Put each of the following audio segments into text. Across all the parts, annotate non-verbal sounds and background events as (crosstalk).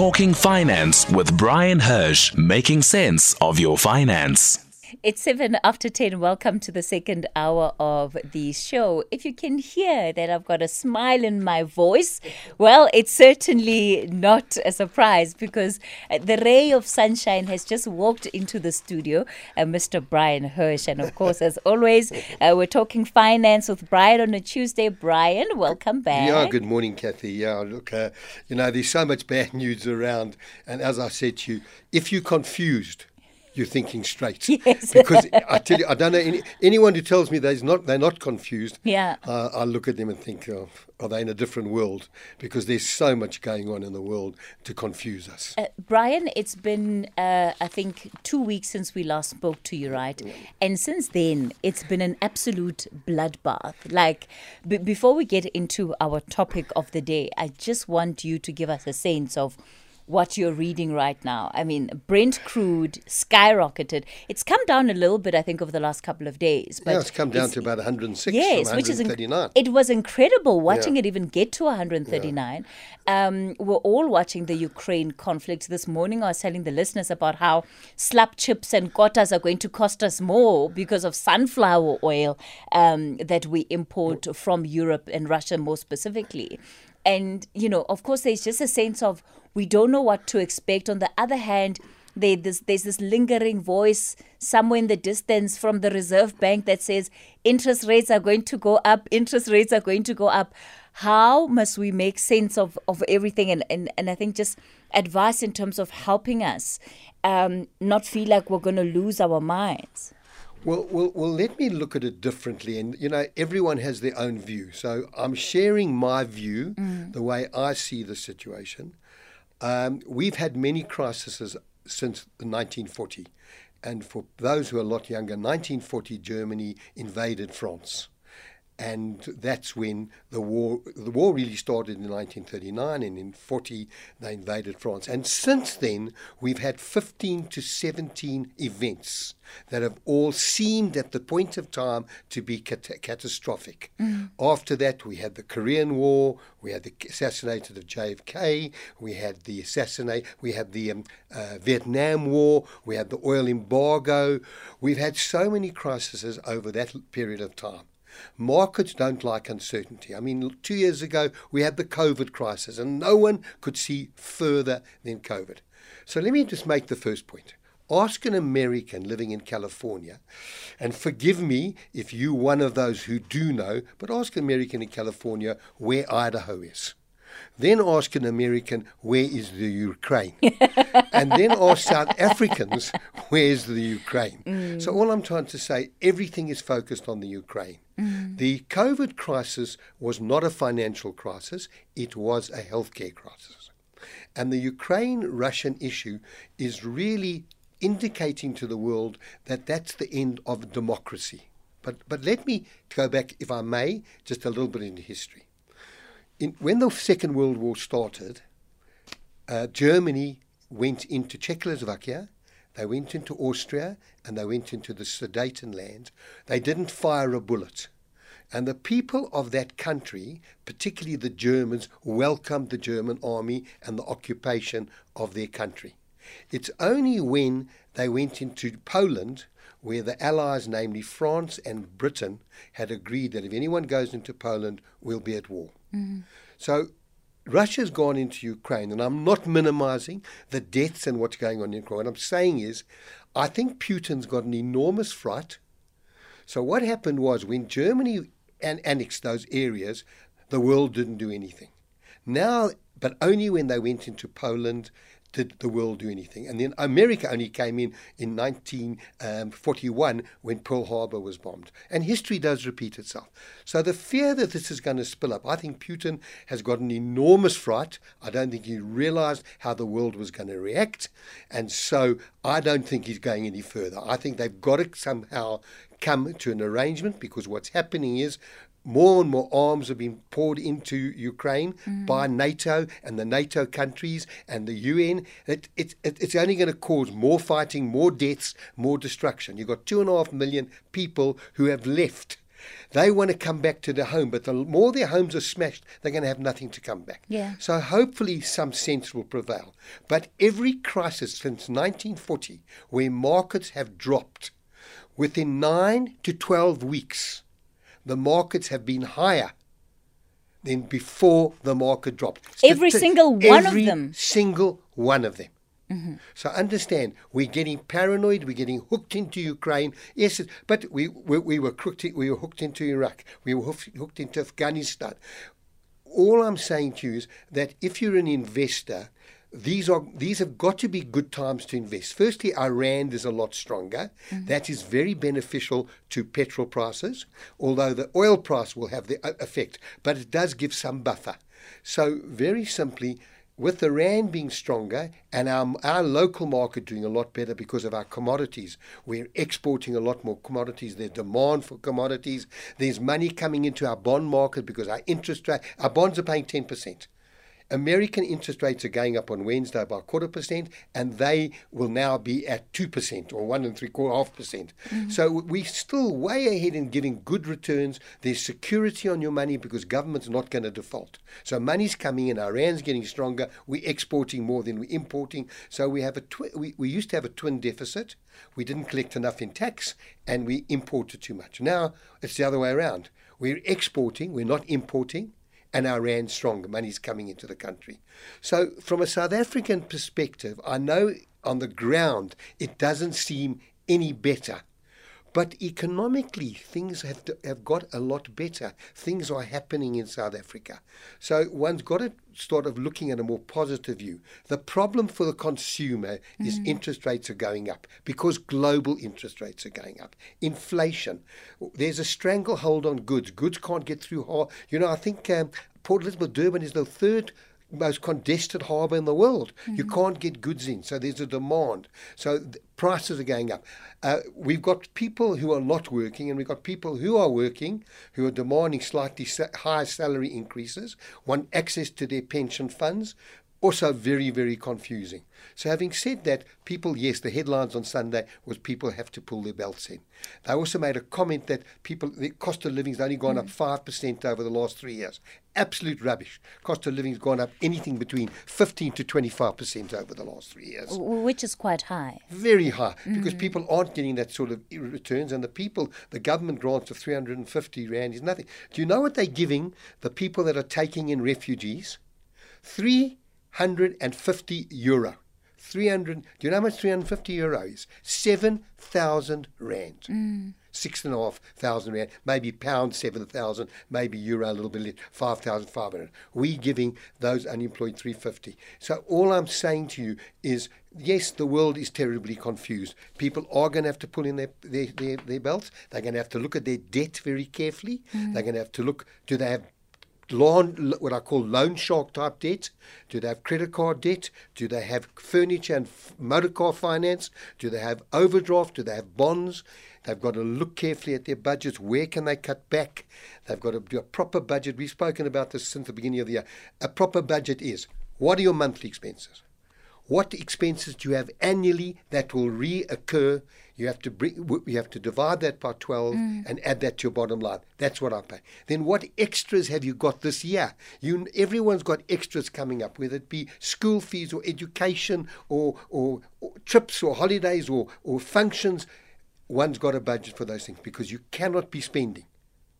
Talking Finance with Bryan Hirsch, making sense of your finance. It's seven after 10. Welcome to the second hour of the show. If you can hear that I've got a smile in my voice, well, it's certainly not a surprise because the ray of sunshine has just walked into the studio, uh, Mr. Bryan Hirsch. And of course, as always, uh, we're talking finance with Bryan on a Tuesday. Bryan, welcome back. Yeah, good morning, Cathy. Yeah, look, uh, you know, there's so much bad news around. And as I said to you, if you're confused, you're thinking straight. (laughs) Yes. because I tell you, I don't know any, anyone who tells me they're not they're not confused. Yeah. Uh, I look at them and think, oh, are they in a different world? Because there's so much going on in the world to confuse us. Uh, Bryan, it's been, uh, I think, two weeks since we last spoke to you, right? And since then, it's been an absolute bloodbath. Like, b- before we get into our topic of the day, I just want you to give us a sense of what you're reading right now. I mean, Brent crude skyrocketed. It's come down a little bit, I think, over the last couple of days. But yeah, it's come down to about 106 yes, from which is inc- it was incredible watching Yeah. it even get to 139. Um, we're all watching the Ukraine conflict this morning. I was telling the listeners about how slap chips and kotas are going to cost us more because of sunflower oil um, that we import from Europe and Russia more specifically. And, you know, of course, there's just a sense of we don't know what to expect. On the other hand, there, this, there's this lingering voice somewhere in the distance from the Reserve Bank that says interest rates are going to go up, interest rates are going to go up. How must we make sense of, of everything? And, and, and I think just advice in terms of helping us um, not feel like we're going to lose our minds. Well, well, well, let me look at it differently. And, you know, everyone has their own view. So I'm sharing my view, the way I see the situation. Um, we've had many crises since 1940. And for those who are a lot younger, 1940 Germany invaded France. And that's when the war the war really started in 1939 and in 40 they invaded France. And since then we've had 15 to 17 events that have all seemed at the point of time to be cat- catastrophic. After that we had the Korean War, we had the assassination of JFK, we had the assassinate we had the um, uh, Vietnam War, we had the oil embargo. We've had so many crises over that period of time. Markets don't like uncertainty. I mean, two years ago we had the COVID crisis, and no one could see further than COVID. So let me just make the first point. Ask an American living in California, and forgive me if you're one of those who do know, but ask an American in California where Idaho is. Then ask an American where is the Ukraine, (laughs) and then ask South Africans where is the Ukraine. Mm. So all I'm trying to say, everything is focused on the Ukraine. Mm. The COVID crisis was not a financial crisis; it was a healthcare crisis, and the Ukraine-Russian issue is really indicating to the world that that's the end of democracy. But but let me go back, if I may, just a little bit into history in, when the Second World War started, uh, Germany went into Czechoslovakia, they went into Austria, and they went into the Sudetenland. They didn't fire a bullet. And the people of that country, particularly the Germans, welcomed the German army and the occupation of their country. It's only when they went into Poland where the Allies, namely France and Britain, had agreed that if anyone goes into Poland, we'll be at war. Mm-hmm. So Russia's gone into Ukraine, and I'm not minimizing the deaths and what's going on in Ukraine. What I'm saying is, I think Putin's got an enormous fright. So what happened was when Germany an- annexed those areas, the world didn't do anything. Now, but only when they went into Poland did the world do anything. And then America only came in in 1941 when Pearl Harbor was bombed. And history does repeat itself. So the fear that this is going to spill up, I think Putin has got an enormous fright. I don't think he realized how the world was going to react. And so I don't think he's going any further. I think they've got to somehow come to an arrangement because what's happening is more and more arms are being poured into Ukraine mm. by NATO and the NATO countries and the UN. It, it, it, it's only going to cause more fighting, more deaths, more destruction. You've got two and a half million people who have left They want to come back to their home, but the more their homes are smashed, they're going to have nothing to come back. Yeah. So hopefully some sense will prevail. But every crisis since 1940, where markets have dropped, within nine to 12 weeks, the markets have been higher than before the market dropped. Every Stati- single one of every them. Single one of them. Mm-hmm. So understand, we're getting paranoid. We're getting hooked into Ukraine. Yes, but we we, we were hooked. We were hooked into Iraq. We were hooked, hooked into Afghanistan. All I'm saying to you is that if you're an investor, these are these have got to be good times to invest. Firstly, our rand is a lot stronger. That is very beneficial to petrol prices, although the oil price will have the uh, effect, but it does give some buffer. So very simply, with the rand being stronger and our, our local market doing a lot better because of our commodities, we're exporting a lot more commodities. There's demand for commodities. There's money coming into our bond market because our interest rate, our bonds are paying 10%. American interest rates are going up on Wednesday by a quarter percent, and they will now be at two percent or one and three quarter half percent. Mm-hmm. So we're still way ahead in giving good returns. There's security on your money because government's not going to default. So money's coming in, our rand's getting stronger. We're exporting more than we're importing. So we have a twi- we, we used to have a twin deficit. We didn't collect enough in tax, and we imported too much. Now it's the other way around. We're exporting, we're not importing and our rand strong. Money's coming into the country. So, from a South African perspective, I know on the ground it doesn't seem any better. But economically, things have, have got a lot better. Things are happening in South Africa. So one's got to start of looking at a more positive view. The problem for the consumer is interest rates are going up because global interest rates are going up. Inflation. There's a stranglehold on goods. Goods can't get through. You know, I think um, Port Elizabeth, Durban is the third most congested harbour in the world. You can't get goods in, so there's a demand. So th- prices are going up. Uh, we've got people who are not working, and we've got people who are working who are demanding slightly sa- higher salary increases, want access to their pension funds. Also, very, very confusing. So, having said that, people, yes, the headlines on Sunday was people have to pull their belts in. They also made a comment that people, the cost of living's only gone up mm. 5% over the last three years. Absolute rubbish. Cost of living's gone up anything between 15 to 25% over the last three years. which is quite high. Very high because mm-hmm. people aren't getting that sort of returns, and the people, the government grants of 350 Rand is nothing. Do you know what they're giving the people that are taking in refugees? 350 euro. 300, do you know how much 350 euro is? 7,000 Rand. Mm. Six and a half thousand rand, maybe pound seven thousand, maybe euro a little bit less, five thousand five hundred. We giving those unemployed three fifty. So all I'm saying to you is, yes, the world is terribly confused. People are going to have to pull in their their, their, their belts. They're going to have to look at their debt very carefully. Mm. They're going to have to look. Do they have loan, what I call loan shark type debt? Do they have credit card debt? Do they have furniture and motor car finance? Do they have overdraft? Do they have bonds? They've got to look carefully at their budgets. Where can they cut back? They've got to do a proper budget. We've spoken about this since the beginning of the year. A proper budget is what are your monthly expenses? What expenses do you have annually that will reoccur? You have to bring, you have to divide that by 12 mm. and add that to your bottom line. That's what I pay. Then what extras have you got this year? You, everyone's got extras coming up, whether it be school fees or education or, or, or trips or holidays or, or functions. One's got a budget for those things because you cannot be spending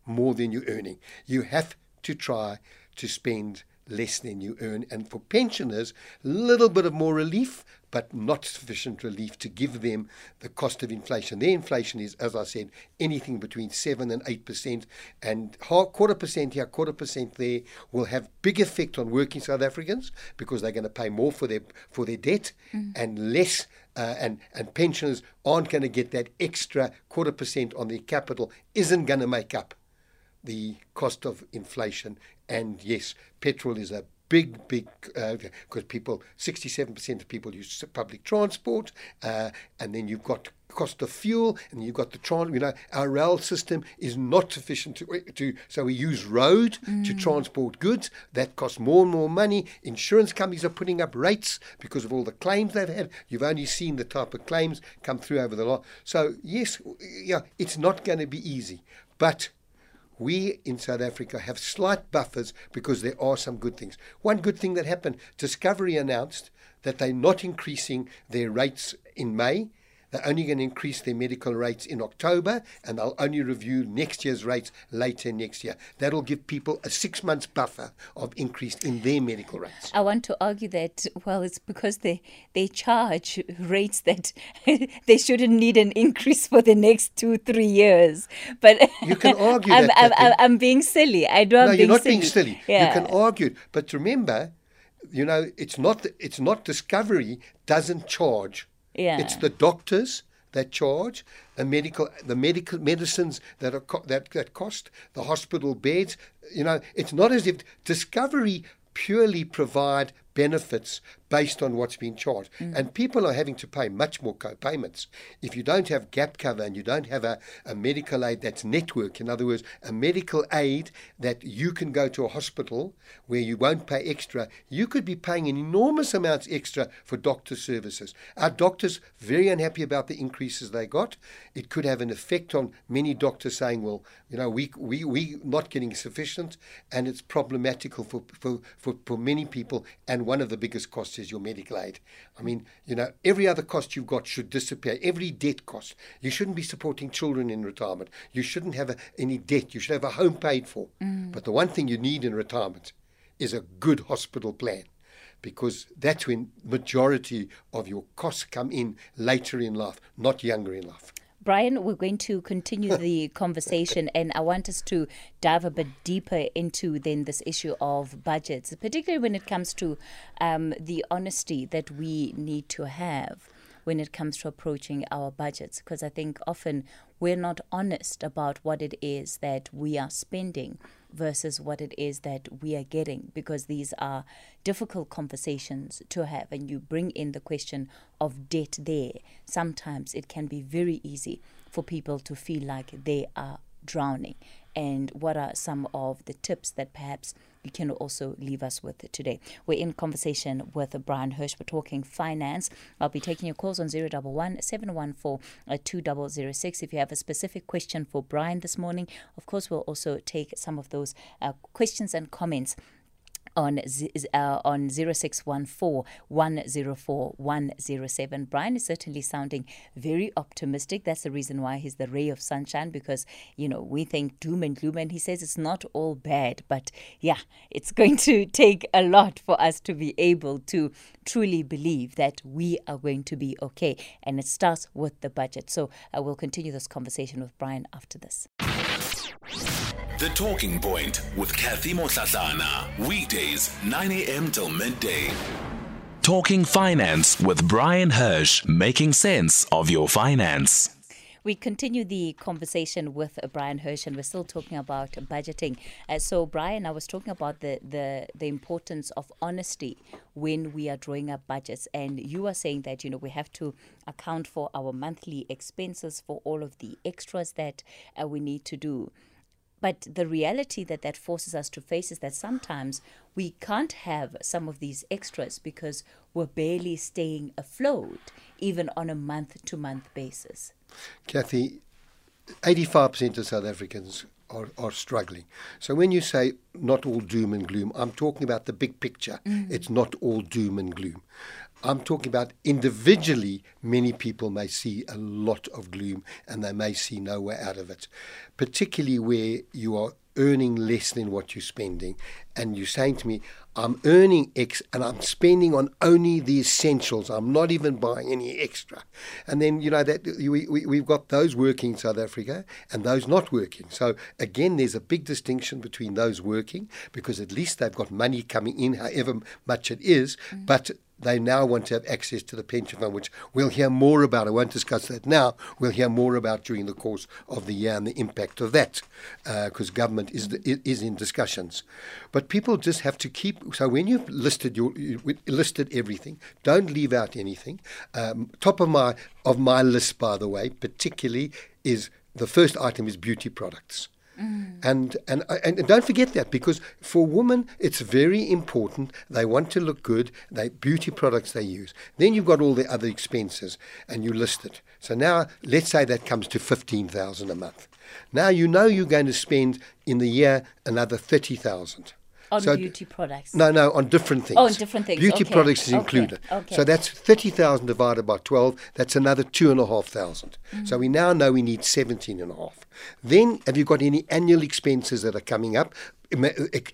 more than you're earning. You have to try to spend less than you earn. And for pensioners, a little bit of more relief, but not sufficient relief to give them the cost of inflation. Their inflation is, as I said, anything between 7 and 8%. And half, quarter percent here, quarter percent there will have big effect on working South Africans because they're going to pay more for their, for their debt and less uh, and and pensioners aren't going to get that extra quarter percent on their capital isn't going to make up the cost of inflation. And yes, petrol is a big, big, because people, 67% of people use public transport, uh, and then you've got cost of fuel, and you've got the tran. You know, our rail system is not sufficient to, to so we use road to transport goods. That costs more and more money. Insurance companies are putting up rates because of all the claims they've had. You've only seen the type of claims come through over the lot. So yes, yeah, it's not going to be easy, but we in South Africa have slight buffers because there are some good things. One good thing that happened Discovery announced that they're not increasing their rates in May. They're only going to increase their medical rates in October and they'll only review next year's rates later next year. That'll give people a six months buffer of increase in their medical rates. I want to argue that, well, it's because they, they charge rates that (laughs) they shouldn't need an increase for the next two, three years. But You can (laughs) argue I'm, that, I'm, Catherine. I'm, I'm being silly. I know I'm no, being you're not silly. being silly. Yeah. You can argue, but remember, you know, it's not it's not Discovery doesn't charge. Yeah. It's the doctors that charge, the medical the medical medicines that are co- that that cost, the hospital beds. You know, it's not as if Discovery purely provide benefits based on what's being charged. Mm. And people are having to pay much more co-payments. If you don't have gap cover and you don't have a, a medical aid that's network, in other words, a medical aid that you can go to a hospital where you won't pay extra, you could be paying an enormous amounts extra for doctor services. Our doctors very unhappy about the increases they got. It could have an effect on many doctors saying, well, you know, we we we not getting sufficient and it's problematical for for, for, for many people and one of the biggest costs is your medical aid. I mean, you know, every other cost you've got should disappear. Every debt cost. You shouldn't be supporting children in retirement. You shouldn't have a, any debt. You should have a home paid for. Mm. But the one thing you need in retirement is a good hospital plan because that's when majority of your costs come in later in life, not younger in life. Bryan, we're going to continue the (laughs) conversation, and I want us to dive a bit deeper into then this issue of budgets, particularly when it comes to um, the honesty that we need to have when it comes to approaching our budgets. Because I think often we're not honest about what it is that we are spending versus what it is that we are getting because these are difficult conversations to have and you bring in the question of debt there. Sometimes it can be very easy for people to feel like they are drowning. And what are some of the tips that perhaps you can also leave us with today. We're in conversation with Bryan Hirsch. We're talking finance. I'll be taking your calls on 011 714 2006. If you have a specific question for Bryan this morning, of course, we'll also take some of those uh, questions and comments on uh, on 0614 104 107. Bryan is certainly sounding very optimistic. That's the reason why he's the ray of sunshine because, you know, we think doom and gloom and he says it's not all bad. But yeah, it's going to (laughs) take a lot for us to be able to truly believe that we are going to be okay. And it starts with the budget. So I will continue this conversation with Bryan after this. The Talking Point with Cathy Mohlahlana. Weekdays, 9 a.m. till midday. Talking Finance with Bryan Hirsch, making sense of your finance. We continue the conversation with Bryan Hirsch, and we're still talking about budgeting. Uh, so, Bryan, I was talking about the, the the importance of honesty when we are drawing up budgets, and you are saying that you know we have to account for our monthly expenses for all of the extras that uh, we need to do. But the reality that that forces us to face is that sometimes we can't have some of these extras because we're barely staying afloat, even on a month to month basis. Cathy, 85% of South Africans are, are struggling. So when you say not all doom and gloom, I'm talking about the big picture. Mm. It's not all doom and gloom. I'm talking about individually, many people may see a lot of gloom and they may see no way out of it, particularly where you are earning less than what you're spending. And you're saying to me, I'm earning X and I'm spending on only the essentials. I'm not even buying any extra. And then, you know, that we, we, we've got those working in South Africa and those not working. So, again, there's a big distinction between those working because at least they've got money coming in, however much it is, mm. but they now want to have access to the pension fund, which we'll hear more about. I won't discuss that now. We'll hear more about during the course of the year and the impact of that, because uh, government is is in discussions. But people just have to keep. So when you've listed your you listed everything, don't leave out anything. Um, top of my of my list, by the way, particularly is the first item is beauty products. Mm. And, and and don't forget that because for women it's very important. They want to look good. They beauty products they use. Then you've got all the other expenses, and you list it. So now let's say that comes to fifteen thousand a month. Now you know you're going to spend in the year another 30,000. On So- beauty products. No, no, on different things. Oh, on different things, Beauty okay, products is okay, included. okay. So that's 30,000 divided by 12. That's another 2,500. Mm. So we now know we need 17,500. Then have you got any annual expenses that are coming up?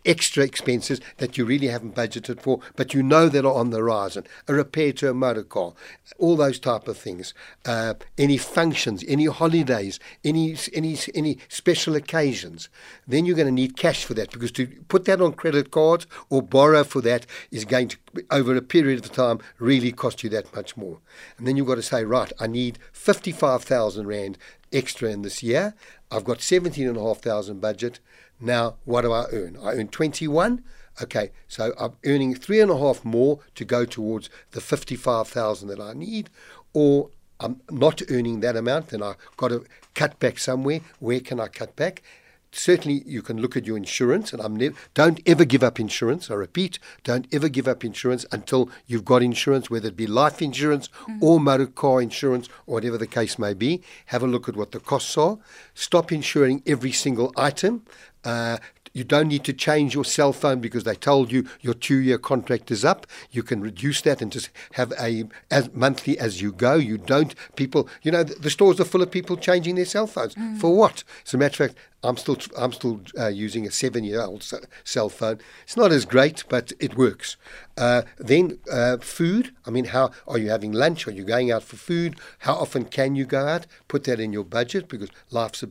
Extra expenses that you really haven't budgeted for, but you know that are on the horizon. A repair to a motor car, all those type of things. Uh, any functions, any holidays, any any any special occasions. Then you're going to need cash for that because to put that on credit cards or borrow for that is going to over a period of time really cost you that much more. And then you've got to say, right, I need fifty five thousand rand extra in this year. I've got seventeen and a half thousand budget. Now, what do I earn? I earn 21. Okay, so I'm earning three and a half more to go towards the 55,000 that I need, or I'm not earning that amount, then I've got to cut back somewhere. Where can I cut back? Certainly, you can look at your insurance, and I'm never. Don't ever give up insurance. I repeat, don't ever give up insurance until you've got insurance, whether it be life insurance mm. or motor car insurance or whatever the case may be. Have a look at what the costs are. Stop insuring every single item. Uh, you don't need to change your cell phone because they told you your two-year contract is up. You can reduce that and just have a as monthly as you go. You don't people. You know the, the stores are full of people changing their cell phones for what? As a matter of fact, I'm still I'm still uh, using a seven-year-old cell phone. It's not as great, but it works. Uh, then uh, food. I mean, how are you having lunch? Are you going out for food? How often can you go out? Put that in your budget because life's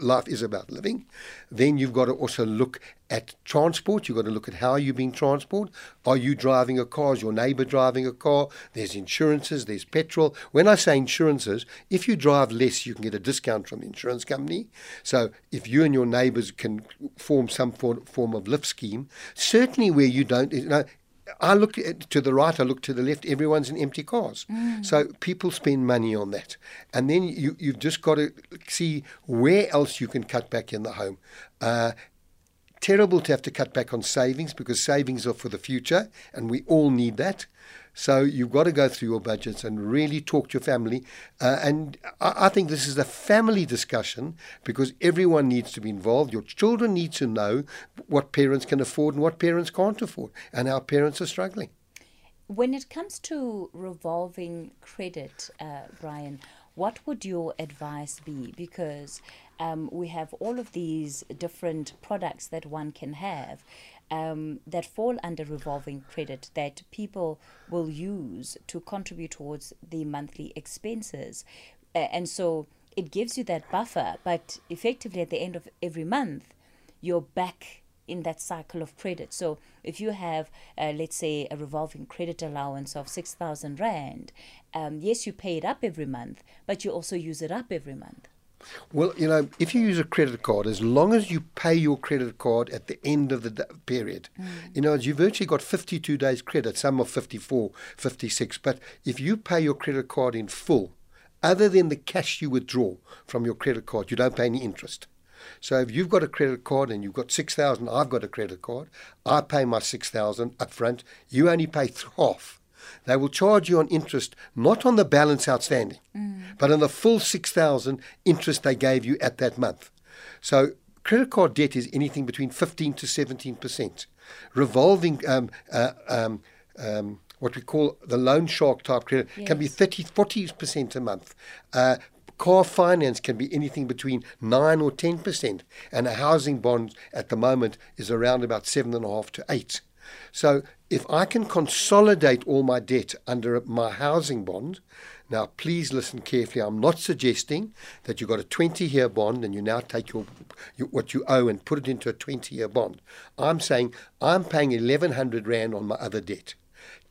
life is about living. Then you've got to also look at transport. You've got to look at how you're being transported. Are you driving a car? Is your neighbour driving a car? There's insurances, there's petrol. When I say insurances, if you drive less, you can get a discount from the insurance company. So if you and your neighbours can form some form, of lift scheme, certainly where you don't, you know, I look at, to the right, I look to the left, everyone's in empty cars. So people spend money on that. And then you, you've just got to see where else you can cut back in the home. Uh, terrible to have to cut back on savings because savings are for the future and we all need that. So you've got to go through your budgets and really talk to your family. Uh, and I, I think this is a family discussion because everyone needs to be involved. Your children need to know what parents can afford and what parents can't afford and how parents are struggling. When it comes to revolving credit, uh, Bryan, what would your advice be? Because um, we have all of these different products that one can have um, that fall under revolving credit that people will use to contribute towards the monthly expenses. Uh, and so it gives you that buffer, but effectively at the end of every month, you're back in that cycle of credit. So if you have, uh, let's say, a revolving credit allowance of 6,000 Rand, um, yes, you pay it up every month, but you also use it up every month. Well, you know, if you use a credit card, as long as you pay your credit card at the end of the d- period, mm. you know, you've virtually got 52 days credit, some are 54, 56. But if you pay your credit card in full, other than the cash you withdraw from your credit card, you don't pay any interest. So if you've got a credit card and you've got 6,000, I've got a credit card, I pay my 6,000 up front, you only pay half. They will charge you on interest, not on the balance outstanding, mm. But on the full 6,000 interest they gave you at that month. So credit card debt is anything between 15 to 17%. Revolving, um, uh, um, um, what we call the loan shark type credit, can be Yes. 30, 40% a month. Uh, car finance can be anything between 9 or 10%. And a housing bond at the moment is around about 7.5 to 8 so if I can consolidate all my debt under my housing bond, now please listen carefully. I'm not suggesting that you've got a 20 year bond and you now take your, your what you owe and put it into a 20 year bond. I'm saying I'm paying 1100 rand on my other debt.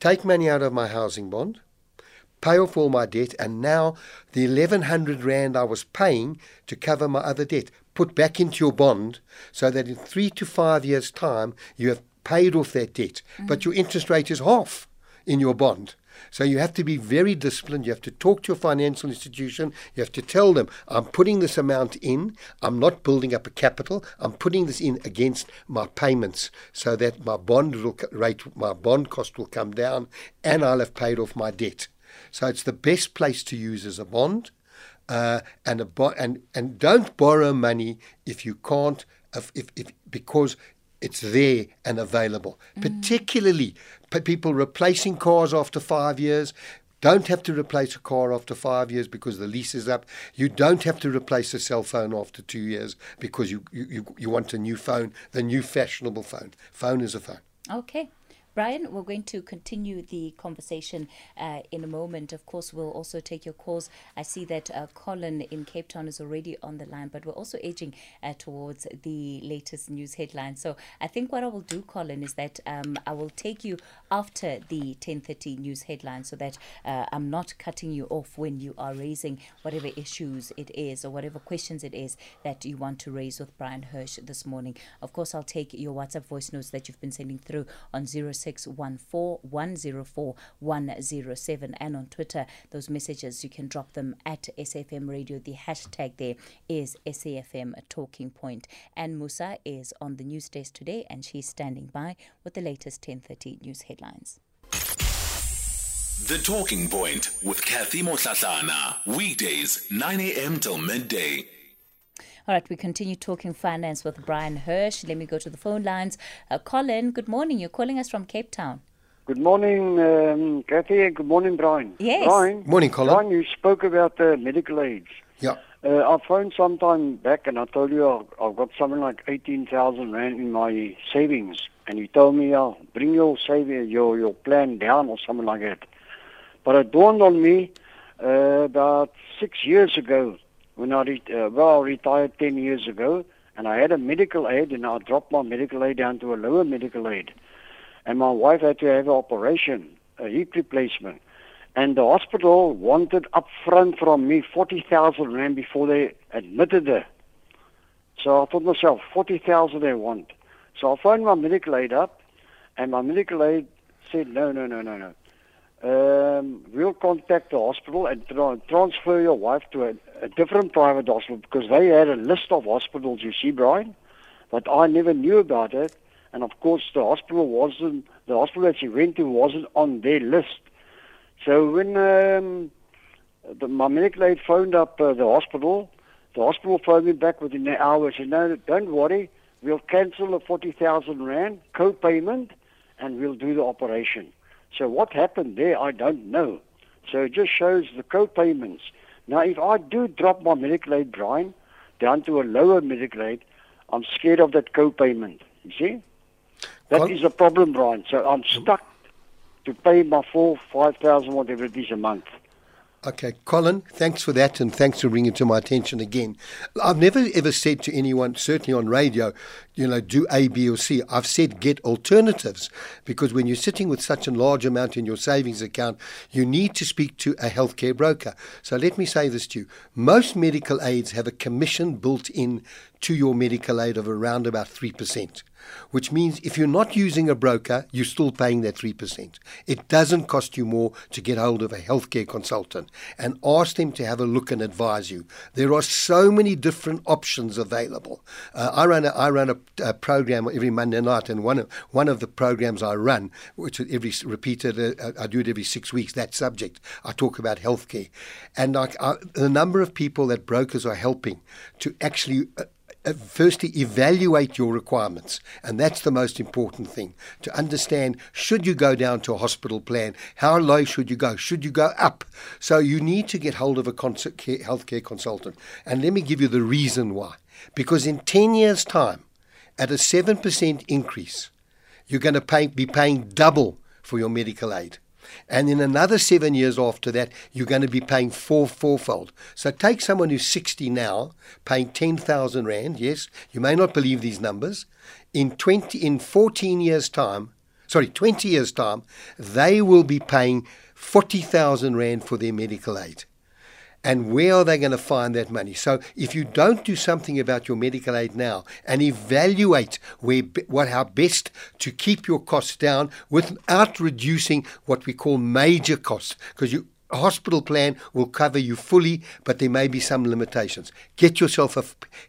Take money out of my housing bond, pay off all my debt, and now the 1100 rand I was paying to cover my other debt, put back into your bond so that in three to five years' time you have paid off that debt, but your interest rate is half in your bond. So you have to be very disciplined. You have to talk to your financial institution. You have to tell them, I'm putting this amount in. I'm not building up a capital. I'm putting this in against my payments so that my bond rate, my bond cost will come down and I'll have paid off my debt. So it's the best place to use as a bond. uh, and a bo- and and don't borrow money if you can't if, if, if because it's there and available. Mm. Particularly people replacing cars after five years. Don't have to replace a car after five years because the lease is up. You don't have to replace a cell phone after two years because you, you, you want a new phone, the new fashionable phone. Phone is a phone. Okay. Bryan, we're going to continue the conversation uh, in a moment. Of course, we'll also take your calls. I see that uh, Colin in Cape Town is already on the line, but we're also edging uh, towards the latest news headlines. So I think what I will do, Colin, is that um, I will take you after the 10:30 news headlines, so that uh, I'm not cutting you off when you are raising whatever issues it is or whatever questions it is that you want to raise with Bryan Hirsch this morning. Of course, I'll take your WhatsApp voice notes that you've been sending through on 0 0614 And on Twitter, those messages, you can drop them at SAFM Radio. The hashtag there is SAFM Talking Point. And Musa is on the news desk today and she's standing by with the latest 10.30 news headlines. The Talking Point with Cathy Mohlahlana. Weekdays, 9 a.m. till midday. All right, we continue talking finance with Bryan Hirsch. Let me go to the phone lines. Uh, Colin, good morning. You're calling us from Cape Town. Good morning, um, Cathy. Good morning, Bryan. Yes. Bryan. Morning, Colin. Bryan, you spoke about the medical aids. Yeah. Uh, I phoned sometime back and I told you I've, I've got something like 18,000 Rand in my savings. And you told me, oh, bring your saving, your, your plan down or something like that. But it dawned on me uh, about six years ago when I re- uh, well I retired ten years ago, and I had a medical aid, and I dropped my medical aid down to a lower medical aid, and my wife had to have an operation, a hip replacement, and the hospital wanted upfront from me forty thousand rand before they admitted her. So I thought myself, forty thousand they want. So I phoned my medical aid up, and my medical aid said, no, no, no, no, no um, we'll contact the hospital and tra- transfer your wife to a, a, different private hospital because they had a list of hospitals, you see, Bryan, but I never knew about it. And of course, the hospital wasn't, the hospital that she went to wasn't on their list. So when um, the, my medical aid phoned up uh, the hospital, the hospital phoned me back within an hour and said, no, don't worry, we'll cancel the 40,000 Rand co-payment and we'll do the operation. So what happened there, I don't know. So it just shows the co-payments. Now, if I do drop my medical aid, Bryan, down to a lower medical aid, I'm scared of that co-payment. You see? That is a problem, Bryan. So I'm mm. stuck to pay my four, five thousand, whatever it is a month. Okay, Colin, thanks for that and thanks for bringing it to my attention again. I've never ever said to anyone, certainly on radio, you know, do A, B, or C. I've said get alternatives because when you're sitting with such a large amount in your savings account, you need to speak to a healthcare broker. So let me say this to you most medical aids have a commission built in to your medical aid of around about 3% which means if you're not using a broker, you're still paying that 3%. It doesn't cost you more to get hold of a healthcare consultant and ask them to have a look and advise you. There are so many different options available. Uh, I run, a, I run a, program every Monday night, and one of, one of the programs I run, which is every repeated, uh, I do it every six weeks, that subject, I talk about healthcare. And I, I, the number of people that brokers are helping to actually uh, uh, firstly evaluate your requirements and that's the most important thing to understand should you go down to a hospital plan? How low should you go? Should you go up? So you need to get hold of a healthcare consultant. And let me give you the reason why. Because in 10 years time at a 7% increase you're going to pay, be paying double for your medical aid and in another seven years after that, you're going to be paying four fourfold. So take someone who's 60 now, paying 10,000 Rand. Yes, you may not believe these numbers. In 20, in 14 years' time, sorry, 20 years' time, they will be paying 40,000 Rand for their medical aid and where are they going to find that money? So if you don't do something about your medical aid now and evaluate where what how best to keep your costs down without reducing what we call major costs, because you a hospital plan will cover you fully, but there may be some limitations. Get yourself a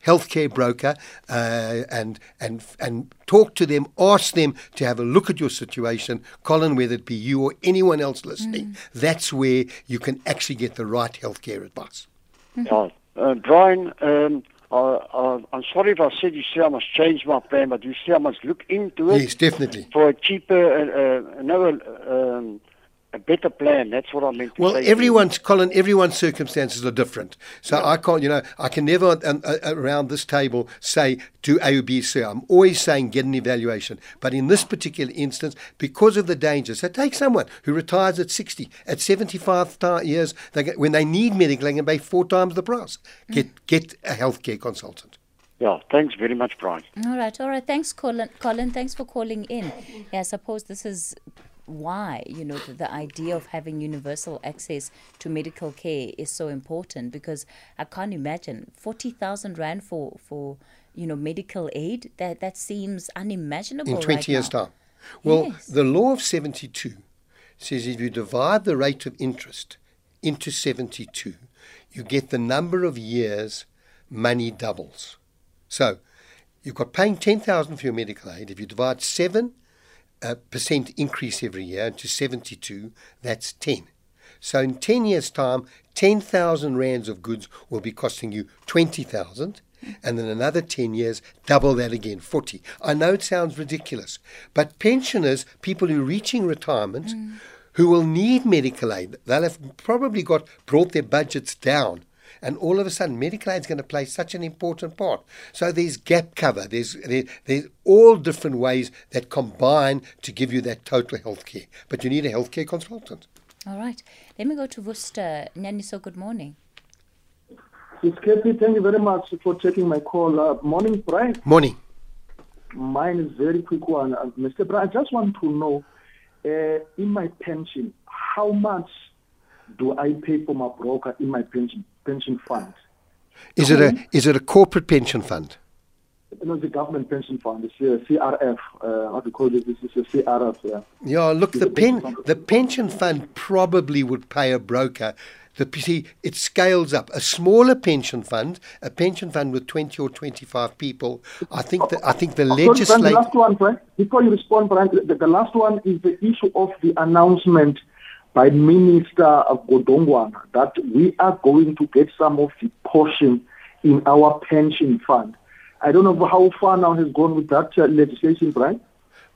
healthcare broker uh, and and and talk to them. Ask them to have a look at your situation, Colin, whether it be you or anyone else listening. Mm. That's where you can actually get the right healthcare advice. Yeah, uh, Bryan, um, uh, uh, I'm sorry if I said you say I must change my plan, but you say I must look into it Yes, definitely. for a cheaper, uh, uh, another, um, a better plan. That's what I meant to Well, say. to you. everyone's Colin. Everyone's circumstances are different, so I can't. You know, I can never um, uh, around this table say do A or B, C. I'm always saying get an evaluation. But in this particular instance, because of the dangers, so take someone who retires at 60, at 75 years, they get, when they need medical, they can pay four times the price. Get get a healthcare consultant. Yeah, thanks very much, Bryan. All right, all right. Thanks, Colin. Colin, thanks for calling in. Yeah, I suppose this is why you know the, the idea of having universal access to medical care is so important because I can't imagine forty thousand rand for for you know medical aid that that seems unimaginable in 20 right years' now. time. Well, Yes. the law of 72 says if you divide the rate of interest into 72, you get the number of years money doubles. So you've got paying 10,000 for your medical aid. If you divide 7 uh, percent increase every year into 72, that's 10. So in 10 years' time, 10,000 rands of goods will be costing you 20,000. And then another 10 years, double that again, 40. I know it sounds ridiculous, but pensioners, people who are reaching retirement, who will need medical aid, they'll have probably got brought their budgets down and all of a sudden medical aid is going to play such an important part. So there's gap cover. There's there, there's all different ways that combine to give you that total health care. But you need a healthcare consultant. All right, let me go to Worcester. Nyaniso, good morning. It's Cathy, thank you very much for taking my call. Uh, morning, Bryan. Morning. Mine is very quick one. Uh, Mr. Bryan, I just want to know, uh, in my pension, how much do I pay for my broker in my pension pension fund? Is it a is it a corporate pension fund? No, know, the government pension fund, it's a CRF. Uh, how do you call it? This is a CRF. Yeah. Yeah, look, the pen pension fund? the pension fund probably would pay a broker. The see, it scales up. A smaller pension fund, a pension fund with twenty or twenty five people. I think that I think the Bryan, the last one, Bryan. Before you respond, Bryan, the, the last one is the issue of the announcement by Minister of Godongwana that we are going to get some of the portion in our pension fund. I don't know how far now has gone with that uh, legislation, Bryan.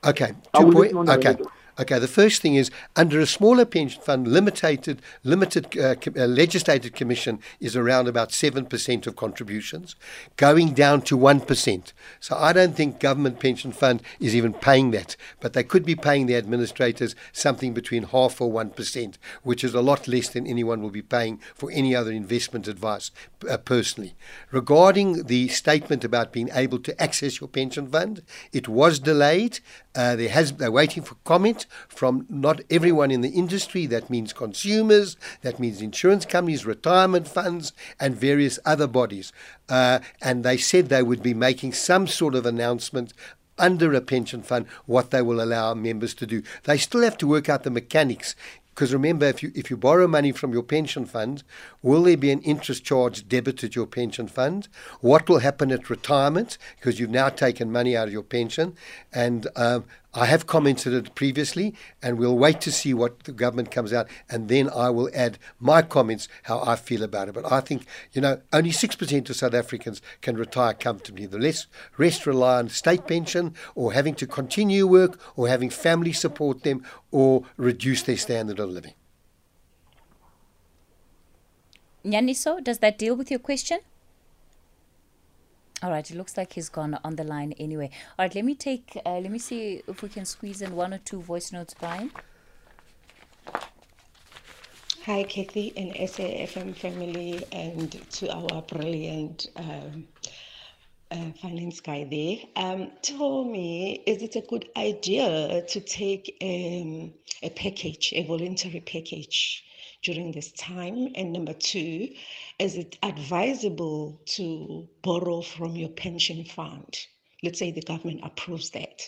Okay, two point. let you know Okay. Okay. The first thing is under a smaller pension fund, limited limited uh, uh, legislated commission is around about seven percent of contributions, going down to one percent. So I don't think government pension fund is even paying that, but they could be paying the administrators something between half or one percent, which is a lot less than anyone will be paying for any other investment advice uh, personally. Regarding the statement about being able to access your pension fund, it was delayed. Uh, there has they're waiting for comment from not everyone in the industry. That means consumers, that means insurance companies, retirement funds, and various other bodies. Uh, and they said they would be making some sort of announcement under a pension fund what they will allow members to do. They still have to work out the mechanics. Because remember, if you if you borrow money from your pension fund, will there be an interest charge debited to your pension fund? What will happen at retirement? Because you've now taken money out of your pension, and um, I have commented it previously, and we'll wait to see what the government comes out, and then I will add my comments how I feel about it. But I think you know only six percent of South Africans can retire comfortably. The less rest rely on state pension, or having to continue work, or having family support them, or reduce their standard of living. Nyaniso, does that deal with your question? All right, it looks like he's gone on the line anyway. All right, let me take, uh, let me see if we can squeeze in one or two voice notes, Bryan. Hi, Cathy and SAFM family, and to our brilliant um, uh, finance guy there. Um, tell me, is it a good idea to take um, a package, a voluntary package during this time? And number two, is it advisable to borrow from your pension fund? Let's say the government approves that.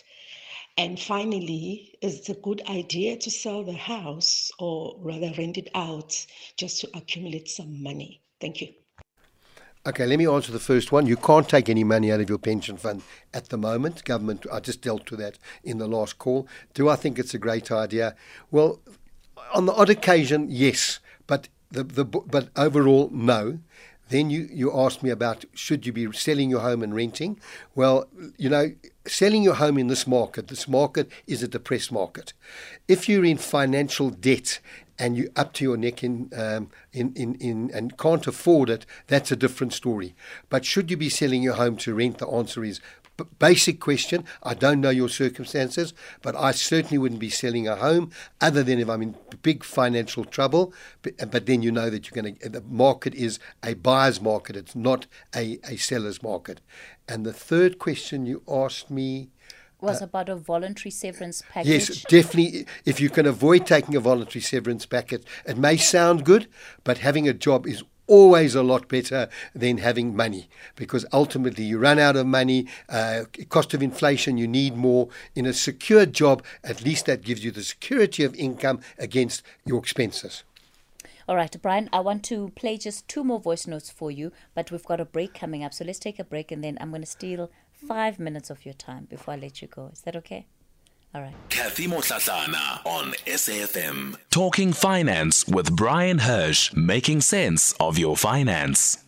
And finally, is it a good idea to sell the house or rather rent it out just to accumulate some money? Thank you. Okay, let me answer the first one. You can't take any money out of your pension fund at the moment. Government, I just dealt with that in the last call. Do I think it's a great idea? Well, on the odd occasion, yes, but the, the but overall, no. Then you, you asked me about should you be selling your home and renting. Well, you know, selling your home in this market, this market is a depressed market. If you're in financial debt and you're up to your neck in, um, in, in, in and can't afford it, that's a different story. But should you be selling your home to rent? The answer is basic question. I don't know your circumstances, but I certainly wouldn't be selling a home other than if I'm in big financial trouble. But, but then you know that you're going to, the market is a buyer's market, it's not a, a seller's market. And the third question you asked me was uh, about a voluntary severance package. Yes, definitely. If you can avoid taking a voluntary severance package, it may sound good, but having a job is always a lot better than having money because ultimately you run out of money, uh, cost of inflation, you need more. In a secure job, at least that gives you the security of income against your expenses. All right, Bryan, I want to play just two more voice notes for you, but we've got a break coming up. So let's take a break and then I'm going to steal five minutes of your time before I let you go. Is that okay? All right. Cathy Mohlahlana on SAFM. Talking finance with Bryan Hirsch, making sense of your finance.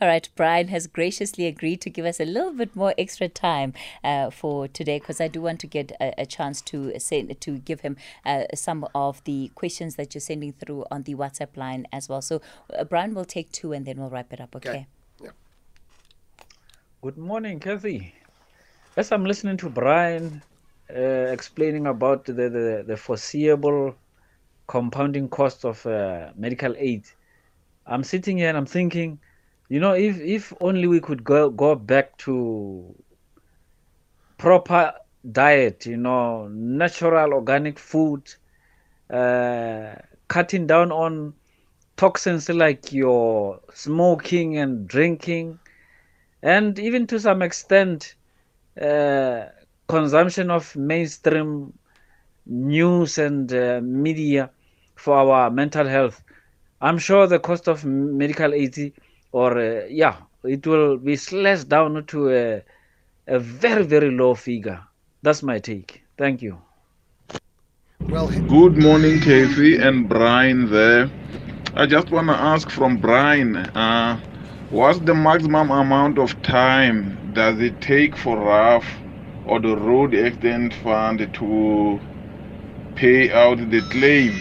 All right, Bryan has graciously agreed to give us a little bit more extra time uh, for today because I do want to get a, a chance to send to give him uh, some of the questions that you're sending through on the WhatsApp line as well. So uh, Bryan will take two and then we'll wrap it up. Okay. okay. Yeah. Good morning, Cathy. As I'm listening to Bryan, uh, explaining about the, the, the, foreseeable compounding cost of uh, medical aid. I'm sitting here and I'm thinking, you know, if, if only we could go, go back to proper diet, you know, natural organic food, uh, cutting down on toxins like your smoking and drinking, and even to some extent, uh, consumption of mainstream news and uh, media for our mental health. I'm sure the cost of medical aid, or uh, yeah, it will be slashed down to a, a very, very low figure. That's my take. Thank you. Well, good morning, Cathy and Bryan there. I just want to ask from Bryan, uh, what's the maximum amount of time does it take for RAF or the road accident fund to pay out the claim.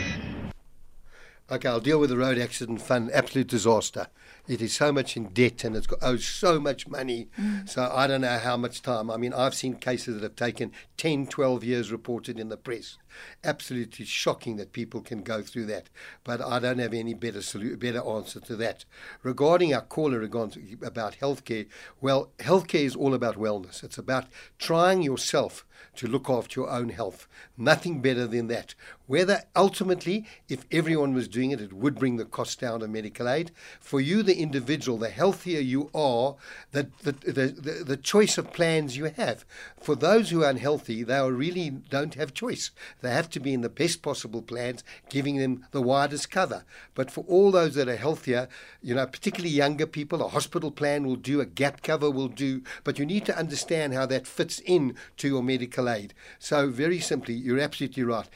Okay, I'll deal with the road accident fund. Absolute disaster. It is so much in debt and it's got owes so much money. Mm. So I don't know how much time. I mean, I've seen cases that have taken 10, 12 years reported in the press. Absolutely shocking that people can go through that. But I don't have any better solu- better answer to that. Regarding our caller about healthcare, well, healthcare is all about wellness. It's about trying yourself to look after your own health. Nothing better than that. Whether ultimately, if everyone was doing it, it would bring the cost down of medical aid. For you, the individual, the healthier you are, the, the, the, the, choice of plans you have. For those who are unhealthy, they really don't have choice. They have to be in the best possible plans, giving them the widest cover. But for all those that are healthier, you know, particularly younger people, a hospital plan will do, a gap cover will do, but you need to understand how that fits in to your medical aid. So very simply, you're absolutely right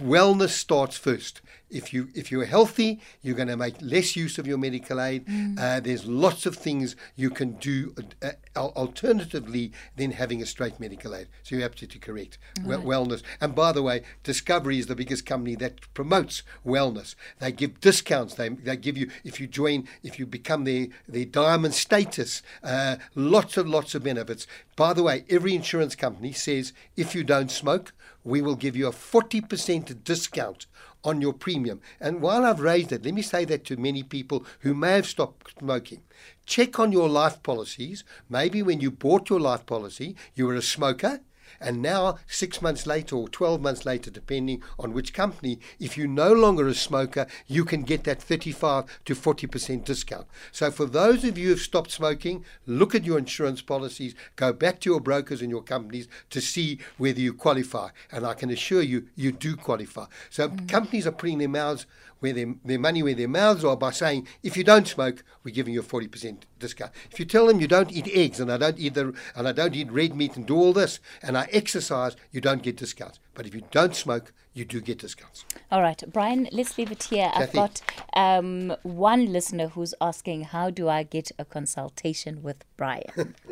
wellness starts first. If you if you're healthy, you're going to make less use of your medical aid. Mm. Uh, there's lots of things you can do uh, alternatively than having a straight medical aid. So you're absolutely correct. Right. wellness. And by the way, Discovery is the biggest company that promotes wellness. They give discounts. They, they give you if you join if you become their their diamond status. Uh, lots and lots of benefits. By the way, every insurance company says if you don't smoke we will give you a 40% discount on your premium. And while I've raised it, let me say that to many people who may have stopped smoking. Check on your life policies. Maybe when you bought your life policy, you were a smoker and now, six months later or 12 months later, depending on which company, if you're no longer a smoker, you can get that 35 to 40% discount. So, for those of you who've stopped smoking, look at your insurance policies, go back to your brokers and your companies to see whether you qualify. And I can assure you, you do qualify. So, mm. companies are putting their mouths where their, their money where their mouths are by saying, if you don't smoke, we're giving you a 40% discount. If you tell them you don't eat eggs and I don't eat the, and I don't eat red meat and do all this and I exercise, you don't get discounts. But if you don't smoke, you do get discounts. All right, Bryan, let's leave it here. I've got um, one listener who's asking, How do I get a consultation with Bryan? (laughs)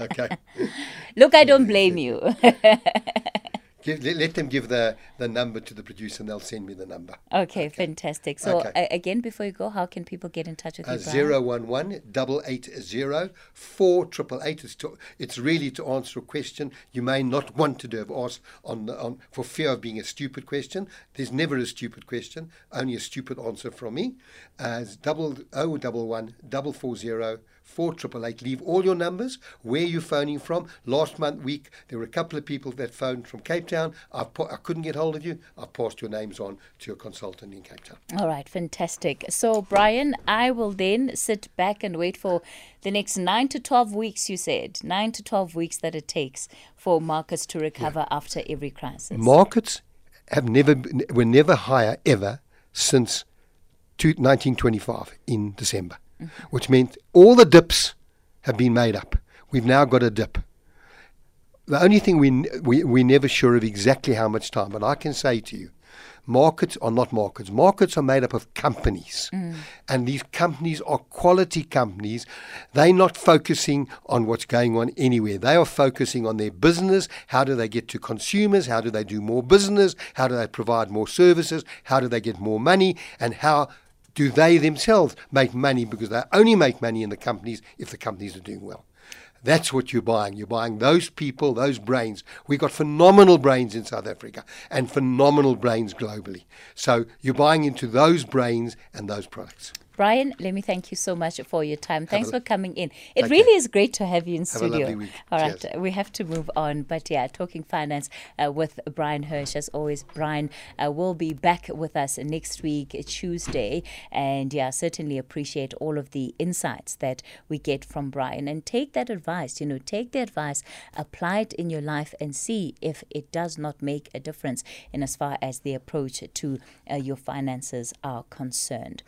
Okay. (laughs) Look, I don't blame you. (laughs) Give, let, let them give the, the number to the producer and they'll send me the number. okay, fantastic. So, Okay. again, before you go, how can people get in touch with you, Uh, Bryan? zero one one double eight zero four triple eight. It's to, it's really to answer a question you may not want to have asked on on for fear of being a stupid question. There's never a stupid question, only a stupid answer from me. Uh, it's double oh double one double four zero four triple eight. Leave all your numbers, where you're phoning from. Last month week there were a couple of people that phoned from Cape Town. I've pa- I couldn't get hold of you. I've passed your names on to your consultant in Cape Town. All right, fantastic. So, Bryan, I will then sit back and wait for the next nine to 12 weeks, you said. Nine to 12 weeks that it takes for markets to recover after every crisis. Markets have never been, were never higher ever since 1925 in December, which meant all the dips have been made up. We've now got a dip. The only thing we, we we're never sure of exactly how much time, but I can say to you, markets are not markets. Markets are made up of companies, mm. and these companies are quality companies. They're not focusing on what's going on anywhere. They are focusing on their business. How do they get to consumers? How do they do more business? How do they provide more services? How do they get more money? And how do they themselves make money? Because they only make money in the companies if the companies are doing well. That's what you're buying. You're buying those people, those brains. We've got phenomenal brains in South Africa and phenomenal brains globally. So you're buying into those brains and those products. Bryan, let me thank you so much for your time. Thanks for coming in. It Thank really is great to have you in Have studio. All right, Cheers. we have to move on. But yeah, talking finance uh, with Bryan Hirsch, as always. Bryan uh, will be back with us next week, Tuesday. And yeah, certainly appreciate all of the insights that we get from Bryan. And take that advice, you know, take the advice, apply it in your life, and see if it does not make a difference in as far as the approach to uh, your finances are concerned.